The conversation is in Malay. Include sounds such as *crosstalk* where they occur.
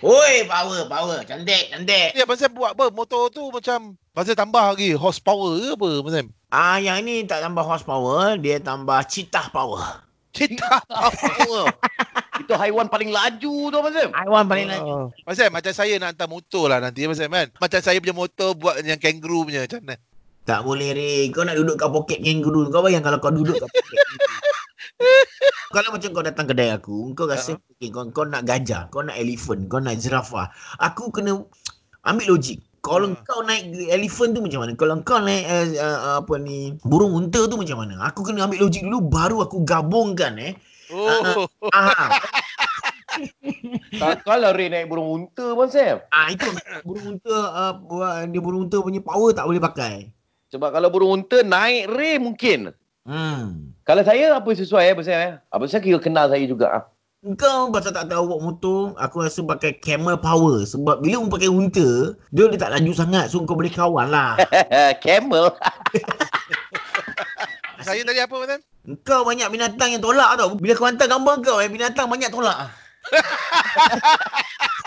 Oi, power, power. Cantik, cantik. Ya, Abang Sam buat apa? Motor tu macam Abang Sam tambah lagi horsepower ke apa Abang Sam? Ah, yang ini tak tambah horsepower, dia tambah cheetah power. Cita *laughs* Power. Itu haiwan paling laju tu Abang Sam. Haiwan paling laju. Ah. Abang Sam, macam saya nak hantar motor lah nanti Abang Sam kan. Macam saya punya motor buat yang kangaroo punya macam mana? Tak boleh, Ray. Kau nak duduk kat poket kangaroo. Kau bayang kalau kau duduk kat poket kangaroo. *laughs* kalau macam kau datang kedai aku, kau rasa okay, kau, kau nak gajah, kau nak elephant, kau nak zirafah. Aku kena ambil logik. Kalau Hmm. kau naik elephant tu macam mana? Kalau kau naik uh, uh, apa ni burung unta tu macam mana? Aku kena ambil logik dulu baru aku gabungkan eh. Oh, Ah, Tak kalau Ray naik burung unta Abang Sam. ah itu burung unta uh, dia burung unta punya power tak boleh pakai. Sebab kalau burung unta naik Ray mungkin. Hmm. Kalau saya apa sesuai eh Abang Sam eh? Abang Sam kira kenal saya juga ah. Kau pasal tak tahu bawa motor, aku rasa pakai camel power. Sebab bila kau pakai unta, dia, dia tak laju sangat. So kau boleh kawan lah. *laughs* Camel. *laughs* saya tadi apa Sam? Kau banyak binatang yang tolak tau. Bila kau hantar gambar kau, eh, binatang banyak tolak. *laughs*